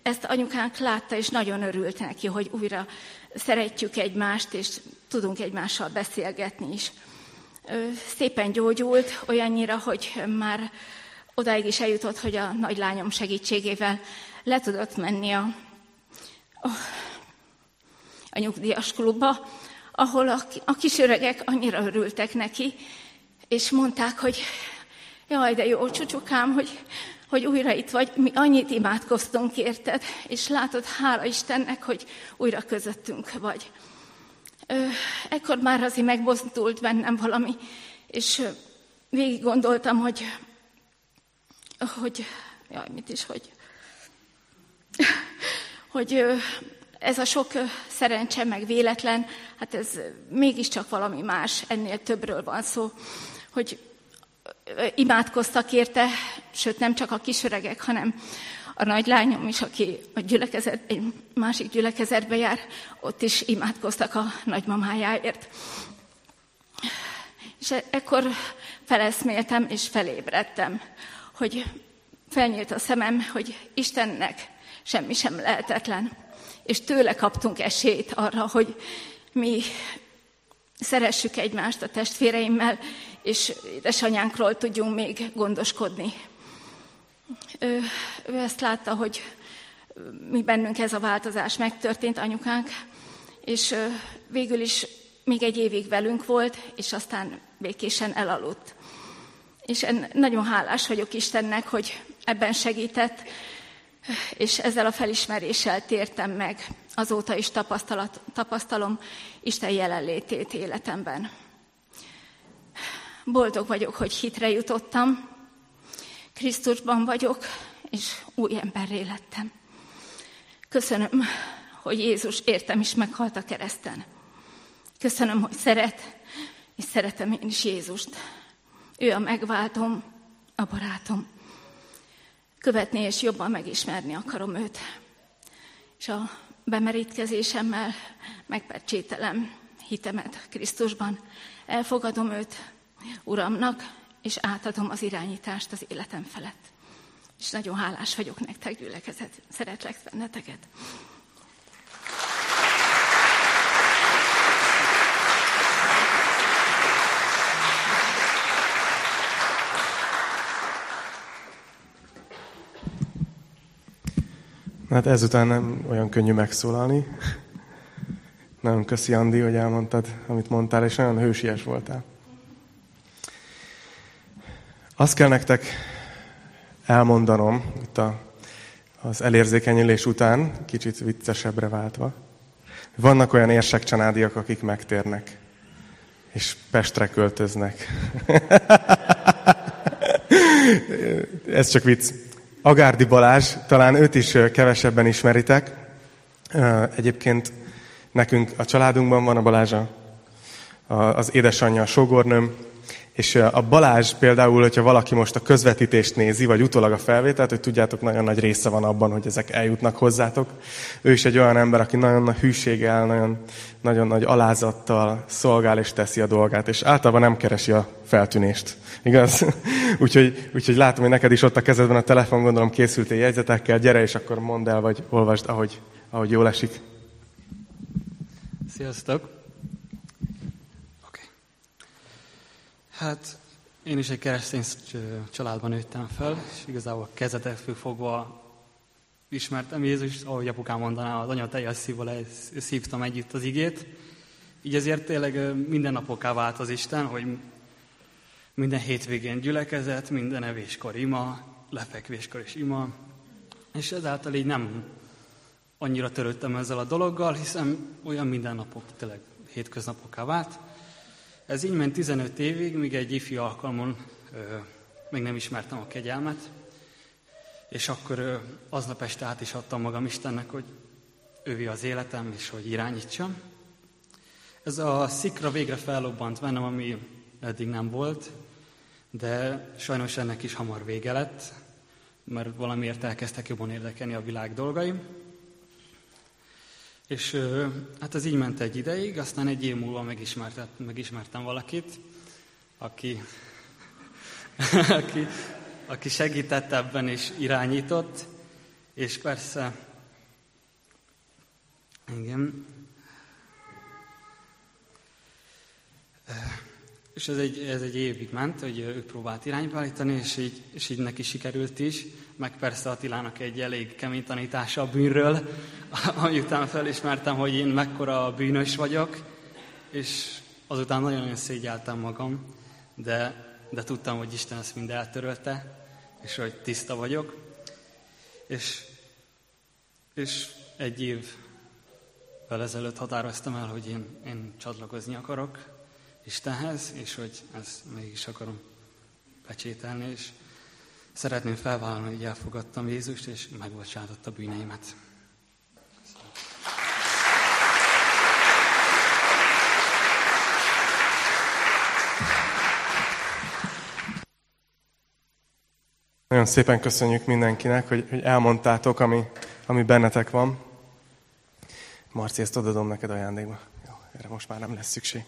E: ezt anyukánk látta, és nagyon örült neki, hogy újra szeretjük egymást, és tudunk egymással beszélgetni is. Szépen gyógyult, olyannyira, hogy már odáig is eljutott, hogy a nagylányom segítségével le tudott menni a, a, nyugdíjas klubba, ahol a, a kis öregek annyira örültek neki, és mondták, hogy jaj, de jó, csúcsukám, hogy, hogy újra itt vagy, mi annyit imádkoztunk érted, és látod, hála Istennek, hogy újra közöttünk vagy. Ekkor már azért megbozdult bennem valami, és végig gondoltam, hogy, hogy, jaj, mit is, hogy, *laughs* hogy ez a sok szerencse, meg véletlen, hát ez mégiscsak valami más, ennél többről van szó, hogy imádkoztak érte, sőt nem csak a kisöregek, hanem a nagylányom is, aki a gyülekezet, egy másik gyülekezetbe jár, ott is imádkoztak a nagymamájáért. És e- ekkor feleszméltem és felébredtem, hogy felnyílt a szemem, hogy Istennek semmi sem lehetetlen. És tőle kaptunk esélyt arra, hogy mi szeressük egymást a testvéreimmel, és édesanyánkról tudjunk még gondoskodni. Ő, ő ezt látta, hogy mi bennünk ez a változás megtörtént, anyukánk, és végül is még egy évig velünk volt, és aztán békésen elaludt. És nagyon hálás vagyok Istennek, hogy ebben segített, és ezzel a felismeréssel tértem meg. Azóta is tapasztalom Isten jelenlétét életemben. Boldog vagyok, hogy hitre jutottam, Krisztusban vagyok, és új emberré lettem. Köszönöm, hogy Jézus értem is meghalt a kereszten. Köszönöm, hogy szeret, és szeretem én is Jézust. Ő a megváltom, a barátom. Követni és jobban megismerni akarom őt. És a bemerítkezésemmel megpecsételem hitemet Krisztusban. Elfogadom őt Uramnak, és átadom az irányítást az életem felett. És nagyon hálás vagyok nektek, gyülekezet. Szeretlek benneteket.
A: Hát ezután nem olyan könnyű megszólalni. Nagyon köszi, Andi, hogy elmondtad, amit mondtál, és nagyon hősies voltál. Azt kell nektek elmondanom, itt a, az elérzékenyülés után, kicsit viccesebbre váltva, vannak olyan érsekcsanádiak, akik megtérnek, és Pestre költöznek. *laughs* Ez csak vicc. Agárdi Balázs, talán őt is kevesebben ismeritek. Egyébként nekünk a családunkban van a Balázs, az édesanyja, a sogornőm, és a Balázs például, hogyha valaki most a közvetítést nézi, vagy utólag a felvételt, hogy tudjátok, nagyon nagy része van abban, hogy ezek eljutnak hozzátok. Ő is egy olyan ember, aki nagyon nagy hűséggel, nagyon, nagyon nagy alázattal szolgál és teszi a dolgát, és általában nem keresi a feltűnést. Igaz? *laughs* úgyhogy, úgyhogy látom, hogy neked is ott a kezedben a telefon, gondolom készültél jegyzetekkel, gyere, és akkor mondd el, vagy olvasd, ahogy, ahogy jól esik.
F: Sziasztok! Hát én is egy keresztény családban nőttem fel, és igazából kezdetektől fogva ismertem Jézus, ahogy apukám mondaná, az anya teljes szívval szívtam együtt az igét. Így ezért tényleg minden napoká vált az Isten, hogy minden hétvégén gyülekezett, minden evéskor ima, lefekvéskor is ima, és ezáltal így nem annyira törődtem ezzel a dologgal, hiszen olyan mindennapok tényleg hétköznapokká vált. Ez így ment 15 évig, míg egy ifjú alkalmon ö, még nem ismertem a kegyelmet, és akkor ö, aznap este át is adtam magam Istennek, hogy ővi az életem, és hogy irányítsam. Ez a szikra végre fellobbant bennem, ami eddig nem volt, de sajnos ennek is hamar vége lett, mert valamiért elkezdtek jobban érdekelni a világ dolgai. És hát ez így ment egy ideig, aztán egy év múlva megismertem valakit, aki, *laughs* aki, aki segített ebben és irányított, és persze, igen, és ez egy, ez egy évig ment, hogy ő próbált irányba állítani, és így, és így neki sikerült is meg persze Attilának egy elég kemény tanítása a bűnről, *laughs* amiután felismertem, hogy én mekkora bűnös vagyok, és azután nagyon-nagyon szégyeltem magam, de, de tudtam, hogy Isten ezt mind eltörölte, és hogy tiszta vagyok. És, és egy évvel ezelőtt határoztam el, hogy én, én csatlakozni akarok Istenhez, és hogy ezt mégis akarom pecsételni, és Szeretném felvállalni, hogy elfogadtam Jézust, és megbocsátott a bűneimet.
A: Nagyon szépen köszönjük mindenkinek, hogy, hogy elmondtátok, ami, ami bennetek van. Marci, ezt odadom neked ajándékba. Jó, erre most már nem lesz szükség.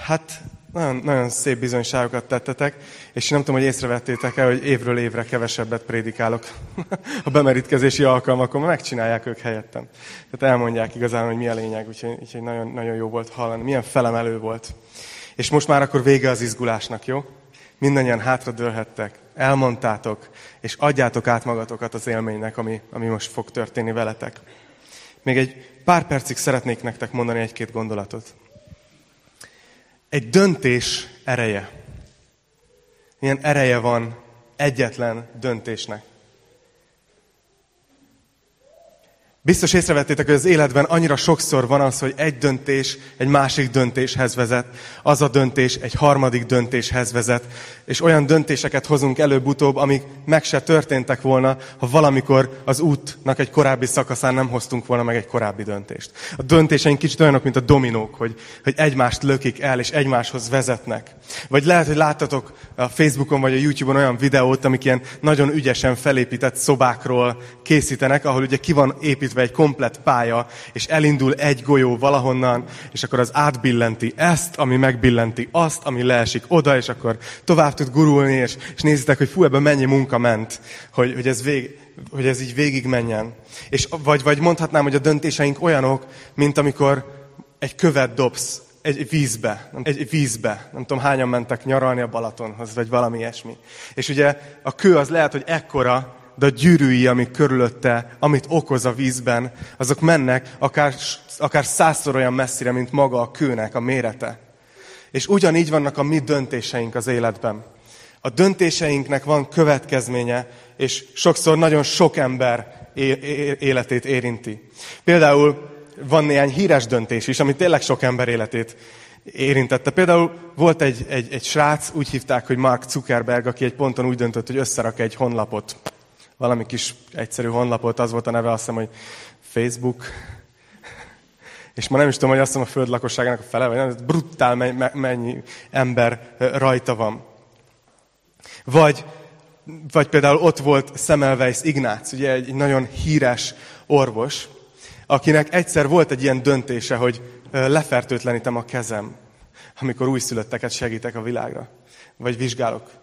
A: Hát nagyon, nagyon szép bizonyságokat tettetek, és nem tudom, hogy észrevettétek el, hogy évről évre kevesebbet prédikálok *laughs* a bemerítkezési alkalmakon, megcsinálják ők helyettem. Tehát elmondják igazán, hogy mi a lényeg, úgyhogy, úgyhogy nagyon, nagyon jó volt hallani, milyen felemelő volt. És most már akkor vége az izgulásnak, jó? Mindannyian hátradőlhettek, elmondtátok, és adjátok át magatokat az élménynek, ami, ami most fog történni veletek. Még egy pár percig szeretnék nektek mondani egy-két gondolatot. Egy döntés ereje. Milyen ereje van egyetlen döntésnek. Biztos észrevettétek, hogy az életben annyira sokszor van az, hogy egy döntés egy másik döntéshez vezet, az a döntés egy harmadik döntéshez vezet, és olyan döntéseket hozunk előbb-utóbb, amik meg se történtek volna, ha valamikor az útnak egy korábbi szakaszán nem hoztunk volna meg egy korábbi döntést. A döntéseink kicsit olyanok, mint a dominók, hogy, hogy egymást lökik el, és egymáshoz vezetnek. Vagy lehet, hogy láttatok a Facebookon vagy a YouTube-on olyan videót, amik ilyen nagyon ügyesen felépített szobákról készítenek, ahol ugye ki van építve egy komplet pálya, és elindul egy golyó valahonnan, és akkor az átbillenti ezt, ami megbillenti azt, ami leesik oda, és akkor tovább tud gurulni, és, és nézitek, hogy fú, ebben mennyi munka ment, hogy, hogy, ez, vég, hogy ez így végig menjen. És vagy, vagy mondhatnám, hogy a döntéseink olyanok, mint amikor egy követ dobsz egy vízbe, egy vízbe. Nem tudom, hányan mentek nyaralni a Balatonhoz, vagy valami ilyesmi. És ugye a kő az lehet, hogy ekkora, de a gyűrűi, amik körülötte, amit okoz a vízben, azok mennek akár, akár százszor olyan messzire, mint maga a kőnek a mérete. És ugyanígy vannak a mi döntéseink az életben. A döntéseinknek van következménye, és sokszor nagyon sok ember életét érinti. Például van néhány híres döntés is, ami tényleg sok ember életét érintette. Például volt egy, egy, egy srác, úgy hívták, hogy Mark Zuckerberg, aki egy ponton úgy döntött, hogy összerak egy honlapot. Valami kis egyszerű honlapot, az volt a neve, azt hiszem, hogy Facebook. és ma nem is tudom, hogy azt mondom a föld lakosságának a fele, vagy nem, brutál mennyi ember rajta van. Vagy, vagy például ott volt Semmelweis Ignác, ugye egy nagyon híres orvos, akinek egyszer volt egy ilyen döntése, hogy lefertőtlenítem a kezem, amikor újszülötteket segítek a világra, vagy vizsgálok.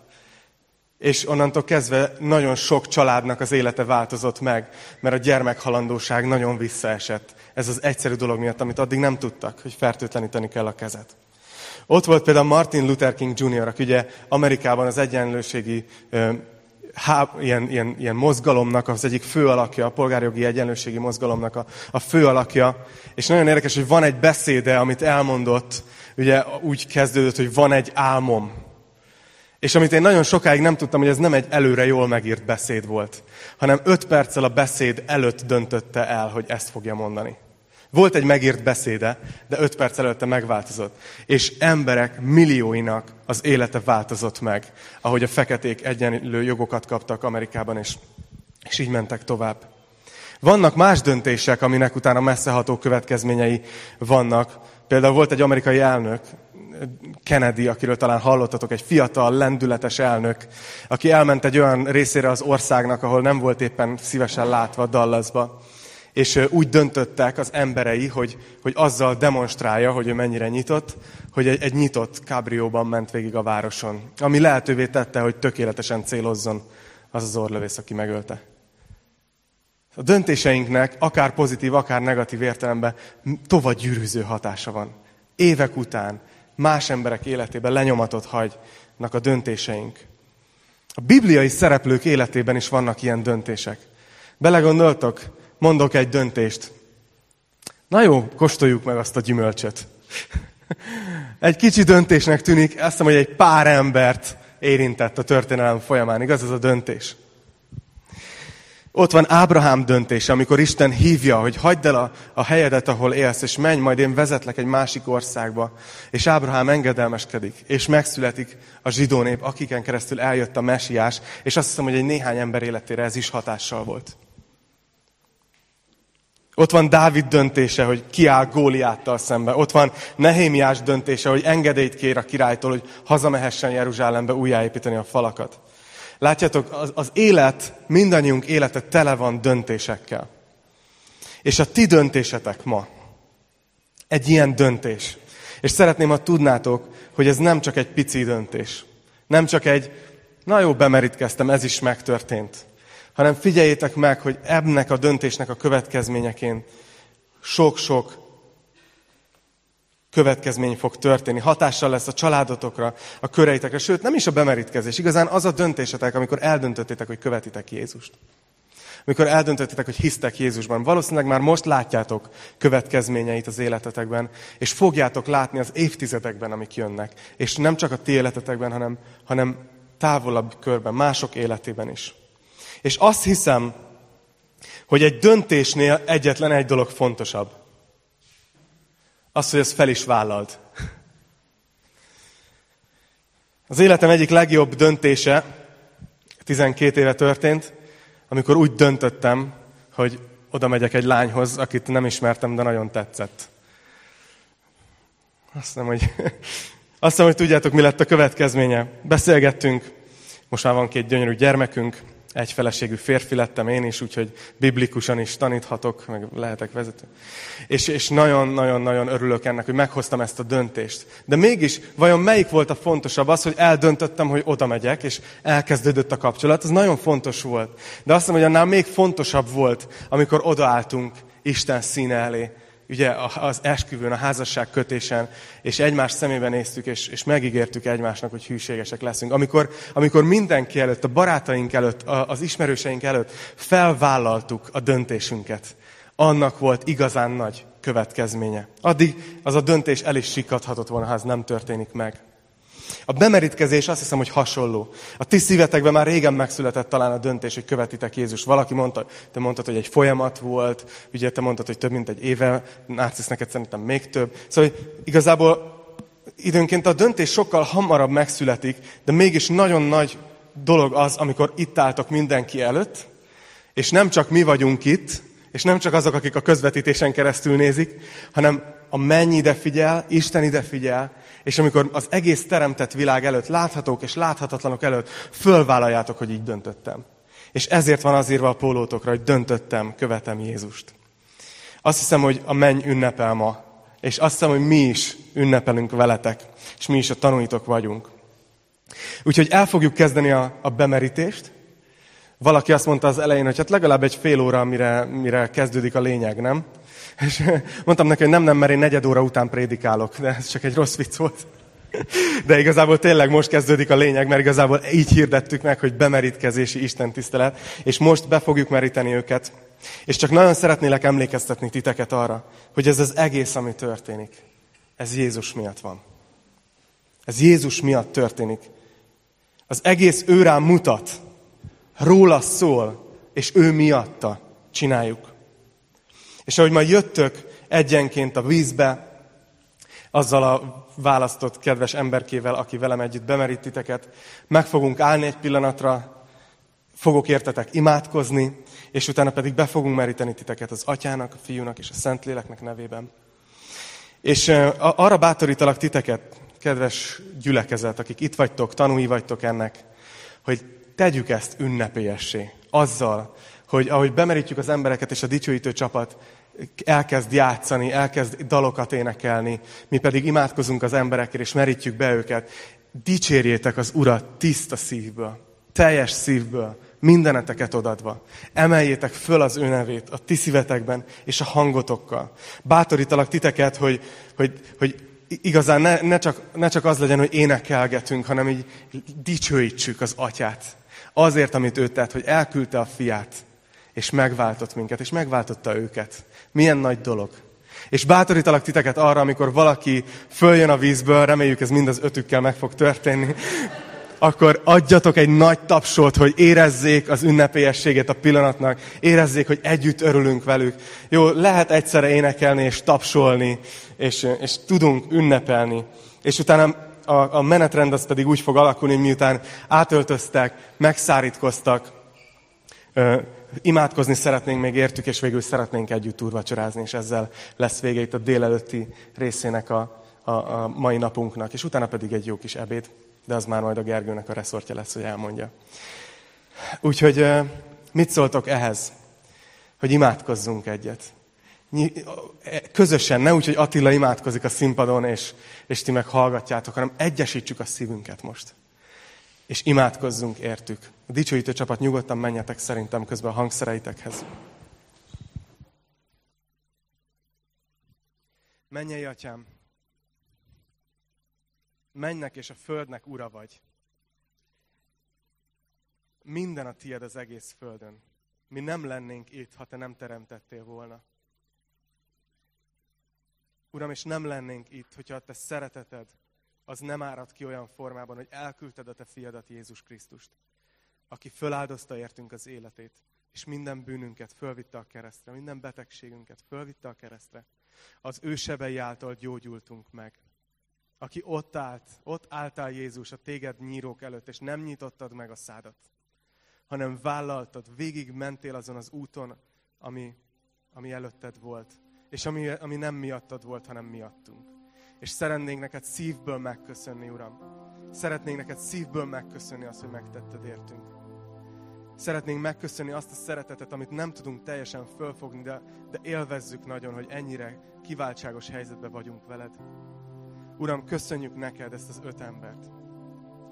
A: És onnantól kezdve nagyon sok családnak az élete változott meg, mert a gyermekhalandóság nagyon visszaesett. Ez az egyszerű dolog miatt, amit addig nem tudtak, hogy fertőtleníteni kell a kezet. Ott volt például Martin Luther King Jr., aki ugye Amerikában az egyenlőségi há, ilyen, ilyen, ilyen mozgalomnak az egyik fő alakja, a polgárjogi egyenlőségi mozgalomnak a, a fő alakja. És nagyon érdekes, hogy van egy beszéde, amit elmondott, ugye úgy kezdődött, hogy van egy álmom. És amit én nagyon sokáig nem tudtam, hogy ez nem egy előre jól megírt beszéd volt, hanem öt perccel a beszéd előtt döntötte el, hogy ezt fogja mondani. Volt egy megírt beszéde, de öt perc előtte megváltozott. És emberek millióinak az élete változott meg, ahogy a feketék egyenlő jogokat kaptak Amerikában, és, és így mentek tovább. Vannak más döntések, aminek utána messzeható következményei vannak. Például volt egy amerikai elnök, Kennedy, akiről talán hallottatok, egy fiatal, lendületes elnök, aki elment egy olyan részére az országnak, ahol nem volt éppen szívesen látva Dallasba és úgy döntöttek az emberei, hogy, hogy azzal demonstrálja, hogy ő mennyire nyitott, hogy egy, egy nyitott kábrióban ment végig a városon, ami lehetővé tette, hogy tökéletesen célozzon az az orlövész, aki megölte. A döntéseinknek, akár pozitív, akár negatív értelemben tovább gyűrűző hatása van. Évek után más emberek életében lenyomatot hagynak a döntéseink. A bibliai szereplők életében is vannak ilyen döntések. Belegondoltok, mondok egy döntést. Na jó, kóstoljuk meg azt a gyümölcsöt. *laughs* Egy kicsi döntésnek tűnik, azt hiszem, hogy egy pár embert érintett a történelem folyamán. Igaz ez a döntés? Ott van Ábrahám döntése, amikor Isten hívja, hogy hagyd el a, a helyedet, ahol élsz, és menj, majd én vezetlek egy másik országba. És Ábrahám engedelmeskedik, és megszületik a zsidó nép, akiken keresztül eljött a mesiás, és azt hiszem, hogy egy néhány ember életére ez is hatással volt. Ott van Dávid döntése, hogy kiáll Góliáttal szembe. Ott van Nehémiás döntése, hogy engedélyt kér a királytól, hogy hazamehessen Jeruzsálembe újjáépíteni a falakat. Látjátok, az, az élet, mindannyiunk élete tele van döntésekkel. És a ti döntésetek ma egy ilyen döntés. És szeretném, ha tudnátok, hogy ez nem csak egy pici döntés. Nem csak egy, na jó, bemerítkeztem, ez is megtörtént hanem figyeljétek meg, hogy ennek a döntésnek a következményeként sok-sok következmény fog történni. Hatással lesz a családotokra, a köreitekre, sőt nem is a bemerítkezés. Igazán az a döntésetek, amikor eldöntöttétek, hogy követitek Jézust. Amikor eldöntöttétek, hogy hisztek Jézusban. Valószínűleg már most látjátok következményeit az életetekben, és fogjátok látni az évtizedekben, amik jönnek. És nem csak a ti életetekben, hanem, hanem távolabb körben, mások életében is. És azt hiszem, hogy egy döntésnél egyetlen egy dolog fontosabb. Az, hogy ezt fel is vállalt. Az életem egyik legjobb döntése 12 éve történt, amikor úgy döntöttem, hogy oda megyek egy lányhoz, akit nem ismertem, de nagyon tetszett. Azt hiszem, hogy, *laughs* azt hiszem, hogy tudjátok, mi lett a következménye. Beszélgettünk, most már van két gyönyörű gyermekünk, egyfeleségű férfi lettem én is, úgyhogy biblikusan is taníthatok, meg lehetek vezető. És, nagyon-nagyon-nagyon örülök ennek, hogy meghoztam ezt a döntést. De mégis, vajon melyik volt a fontosabb? Az, hogy eldöntöttem, hogy oda megyek, és elkezdődött a kapcsolat. Ez nagyon fontos volt. De azt hiszem, hogy annál még fontosabb volt, amikor odaálltunk Isten színe elé, ugye az esküvőn, a házasság kötésen, és egymás szemébe néztük, és, és megígértük egymásnak, hogy hűségesek leszünk. Amikor, amikor mindenki előtt, a barátaink előtt, az ismerőseink előtt felvállaltuk a döntésünket, annak volt igazán nagy következménye. Addig az a döntés el is sikadhatott volna, ha ez nem történik meg. A bemerítkezés azt hiszem, hogy hasonló. A ti szívetekben már régen megszületett talán a döntés, hogy követitek Jézus. Valaki mondta, te mondtad, hogy egy folyamat volt, ugye te mondtad, hogy több mint egy éve, Narcisz neked szerintem még több. Szóval igazából időnként a döntés sokkal hamarabb megszületik, de mégis nagyon nagy dolog az, amikor itt álltok mindenki előtt, és nem csak mi vagyunk itt, És nem csak azok, akik a közvetítésen keresztül nézik, hanem a menny ide figyel, Isten ide figyel, és amikor az egész teremtett világ előtt, láthatók és láthatatlanok előtt, fölvállaljátok, hogy így döntöttem. És ezért van az írva a pólótokra, hogy döntöttem, követem Jézust. Azt hiszem, hogy a menny ünnepel ma, és azt hiszem, hogy mi is ünnepelünk veletek, és mi is a tanúitok vagyunk. Úgyhogy el fogjuk kezdeni a, a bemerítést. Valaki azt mondta az elején, hogy hát legalább egy fél óra, mire, mire kezdődik a lényeg, nem? És mondtam neki, hogy nem, nem, mert én negyed óra után prédikálok, de ez csak egy rossz vicc volt. De igazából tényleg most kezdődik a lényeg, mert igazából így hirdettük meg, hogy bemerítkezési Isten tisztelet, és most be fogjuk meríteni őket. És csak nagyon szeretnélek emlékeztetni titeket arra, hogy ez az egész, ami történik, ez Jézus miatt van. Ez Jézus miatt történik. Az egész ő rám mutat, róla szól, és ő miatta csináljuk. És ahogy majd jöttök egyenként a vízbe, azzal a választott kedves emberkével, aki velem együtt bemerít titeket, meg fogunk állni egy pillanatra, fogok értetek imádkozni, és utána pedig be fogunk meríteni titeket az atyának, a fiúnak és a szentléleknek nevében. És arra bátorítalak titeket, kedves gyülekezet, akik itt vagytok, tanúi vagytok ennek, hogy tegyük ezt ünnepélyessé. Azzal, hogy ahogy bemerítjük az embereket, és a dicsőítő csapat elkezd játszani, elkezd dalokat énekelni, mi pedig imádkozunk az emberekért, és merítjük be őket. Dicsérjétek az Urat tiszta szívből, teljes szívből, mindeneteket odadva. Emeljétek föl az ő nevét a ti szívetekben és a hangotokkal. Bátorítalak titeket, hogy, hogy, hogy igazán ne, ne, csak, ne csak az legyen, hogy énekelgetünk, hanem így dicsőítsük az atyát. Azért, amit ő tett, hogy elküldte a fiát, és megváltott minket, és megváltotta őket. Milyen nagy dolog. És bátorítalak titeket arra, amikor valaki följön a vízből, reméljük ez mind az ötükkel meg fog történni, akkor adjatok egy nagy tapsot, hogy érezzék az ünnepélyességét a pillanatnak, érezzék, hogy együtt örülünk velük. Jó, lehet egyszerre énekelni és tapsolni, és, és tudunk ünnepelni. És utána a, a menetrend az pedig úgy fog alakulni, miután átöltöztek, megszárítkoztak, imádkozni szeretnénk még értük, és végül szeretnénk együtt úrvacsorázni, és ezzel lesz vége itt a délelőtti részének a, a, a mai napunknak, és utána pedig egy jó kis ebéd, de az már majd a Gergőnek a reszortja lesz, hogy elmondja. Úgyhogy mit szóltok ehhez, hogy imádkozzunk egyet? Közösen, ne úgy, hogy Attila imádkozik a színpadon, és, és ti meg hallgatjátok, hanem egyesítsük a szívünket most és imádkozzunk értük. A dicsőítő csapat nyugodtan menjetek szerintem közben a hangszereitekhez. Mennyei atyám, mennek és a földnek ura vagy. Minden a tied az egész földön. Mi nem lennénk itt, ha te nem teremtettél volna. Uram, és nem lennénk itt, hogyha a te szereteted az nem árad ki olyan formában, hogy elküldted a te fiadat Jézus Krisztust, aki föláldozta értünk az életét, és minden bűnünket fölvitte a keresztre, minden betegségünket fölvitte a keresztre. Az ő sebei által gyógyultunk meg. Aki ott állt, ott álltál Jézus a téged nyírók előtt, és nem nyitottad meg a szádat, hanem vállaltad, végig mentél azon az úton, ami, ami előtted volt, és ami, ami nem miattad volt, hanem miattunk és szeretnénk neked szívből megköszönni, Uram. Szeretnénk neked szívből megköszönni azt, hogy megtetted értünk. Szeretnénk megköszönni azt a szeretetet, amit nem tudunk teljesen fölfogni, de, de élvezzük nagyon, hogy ennyire kiváltságos helyzetben vagyunk veled. Uram, köszönjük neked ezt az öt embert.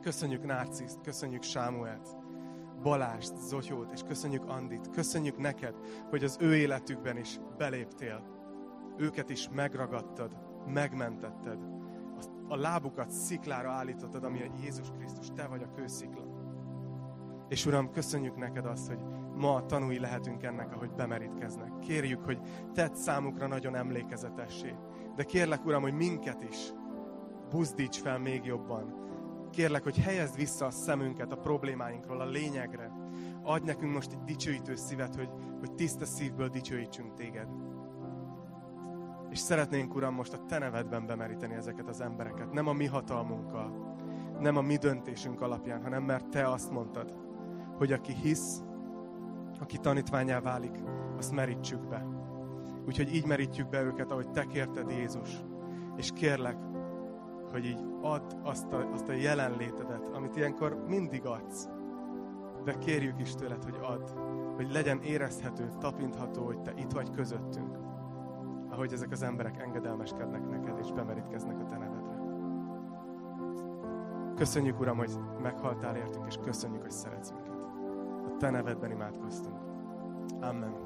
A: Köszönjük Nárciszt, köszönjük Sámuelt, Balást, Zotyót, és köszönjük Andit. Köszönjük neked, hogy az ő életükben is beléptél. Őket is megragadtad, megmentetted. A lábukat sziklára állítottad, ami a Jézus Krisztus, te vagy a kőszikla. És Uram, köszönjük neked azt, hogy ma tanúi lehetünk ennek, ahogy bemerítkeznek. Kérjük, hogy tedd számukra nagyon emlékezetessé. De kérlek, Uram, hogy minket is buzdíts fel még jobban. Kérlek, hogy helyezd vissza a szemünket a problémáinkról, a lényegre. Adj nekünk most egy dicsőítő szívet, hogy, hogy tiszta szívből dicsőítsünk téged. És szeretnénk, Uram, most a Te nevedben bemeríteni ezeket az embereket. Nem a mi hatalmunkkal, nem a mi döntésünk alapján, hanem mert Te azt mondtad, hogy aki hisz, aki tanítványá válik, azt merítsük be. Úgyhogy így merítjük be őket, ahogy te kérted Jézus. És kérlek, hogy így add azt a, azt a jelenlétedet, amit ilyenkor mindig adsz. De kérjük is tőled, hogy add, hogy legyen érezhető, tapintható, hogy te itt vagy közöttünk, ahogy ezek az emberek engedelmeskednek neked, és bemerítkeznek a te nevedre. Köszönjük, Uram, hogy meghaltál értünk, és köszönjük, hogy szeretsz minket. Te nevedben imádkoztunk. Amen.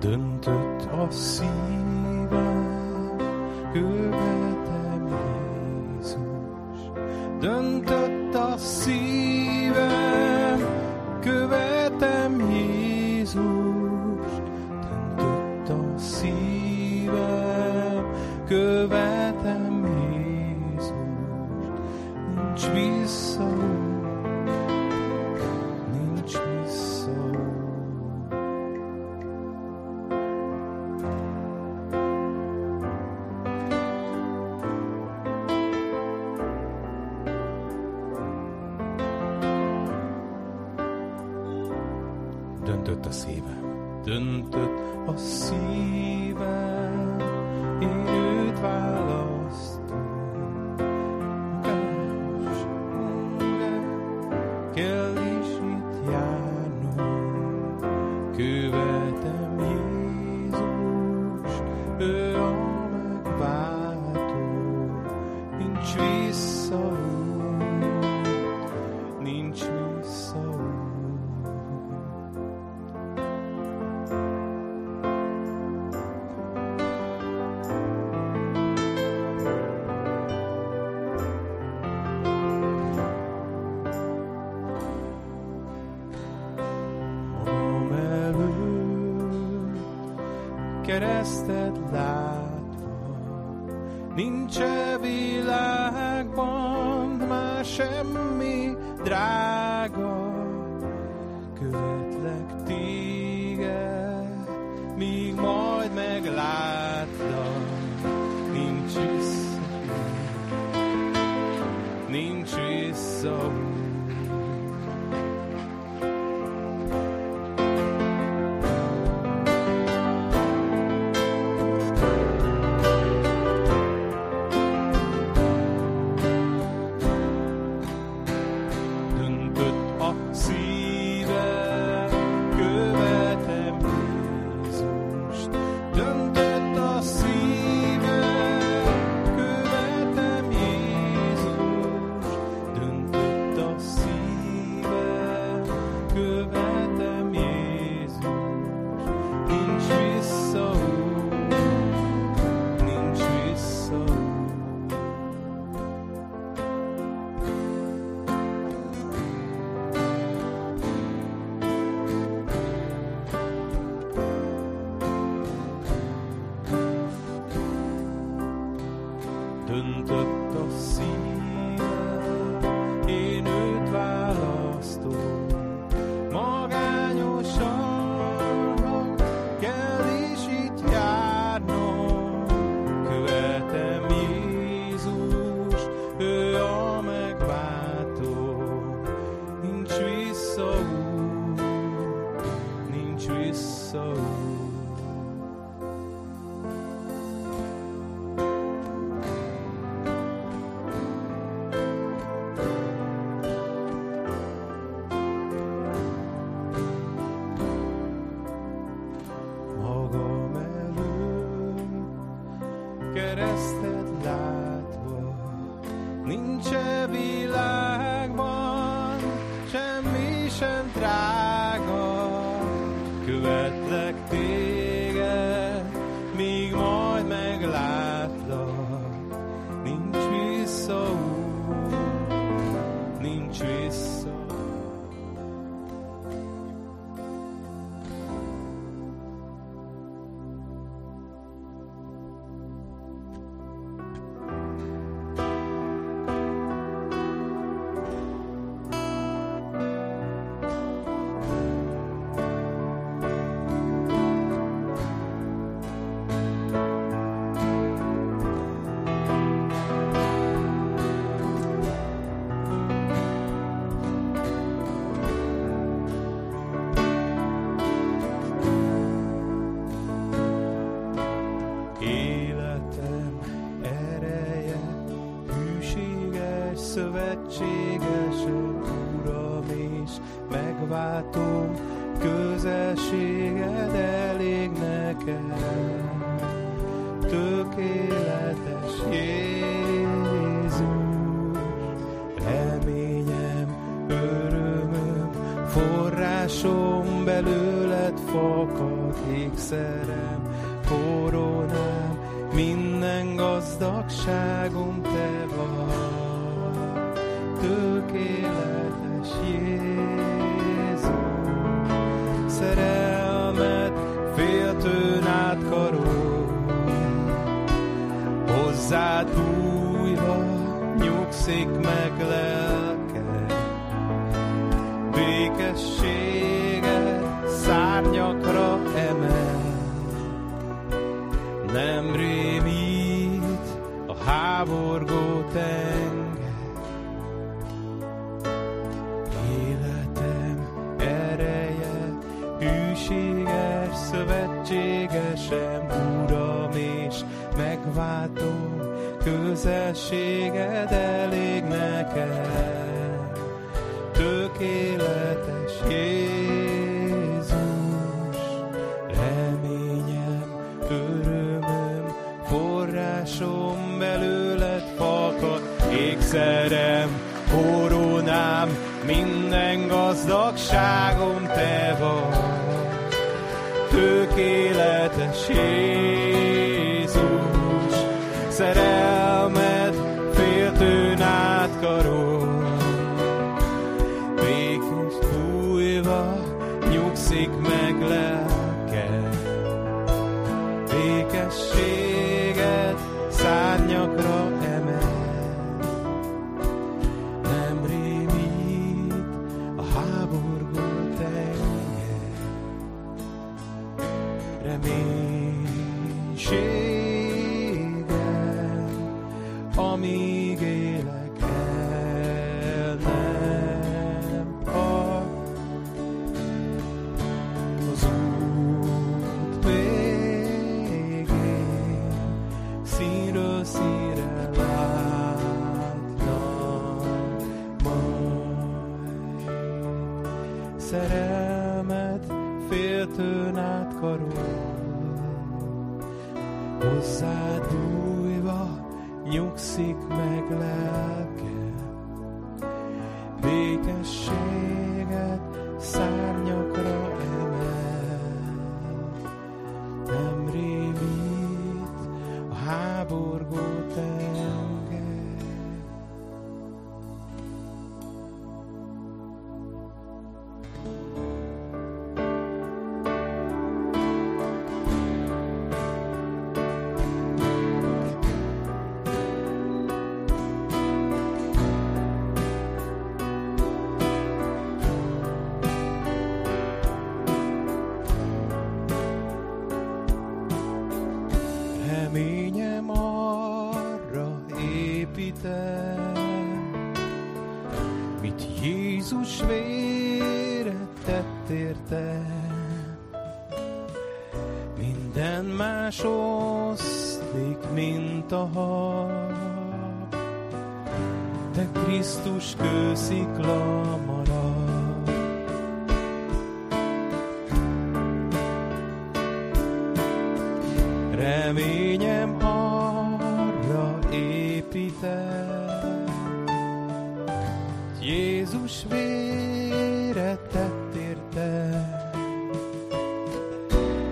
G: Döntött a szívem, keresztet látva, nincs e világban már semmi drága, que közelséged elég nekem, tökéletes Jézus, reményem, örömöm, forrásom belőled fakad, ékszerem, koronám, minden gazdagságom te vagy, tökéletes Jézus.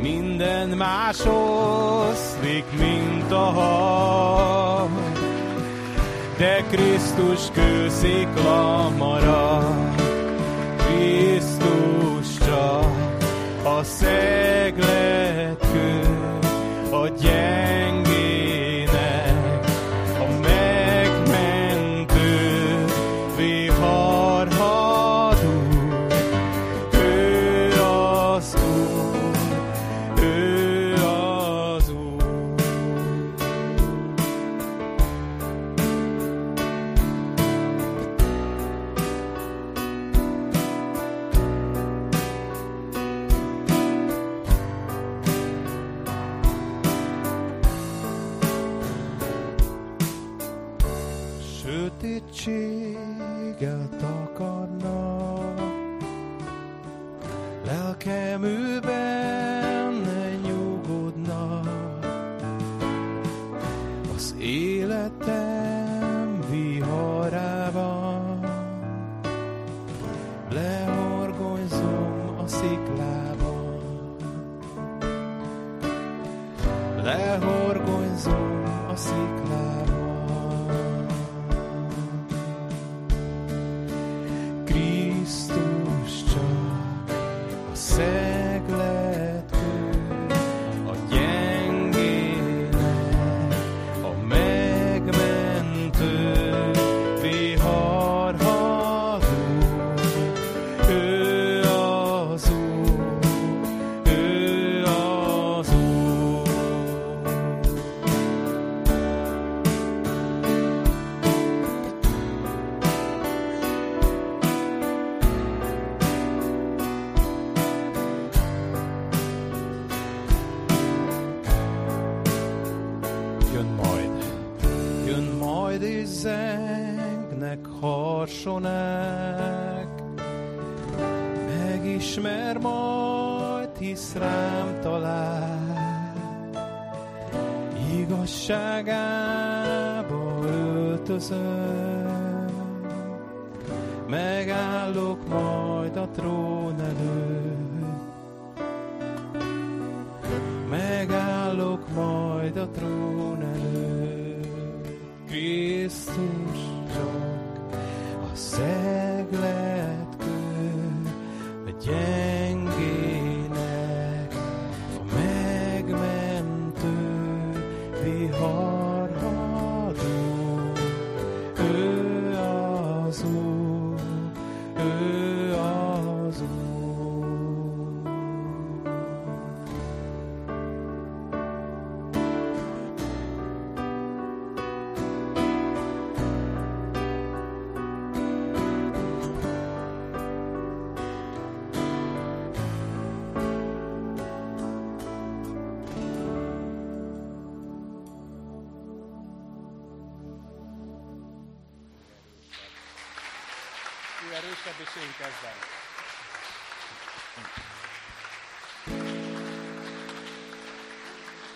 G: minden más oszlik, mint a hal, De Krisztus kőszikla marad, Krisztus csak a szeglet kő. Ő erősebb, és én kezdem.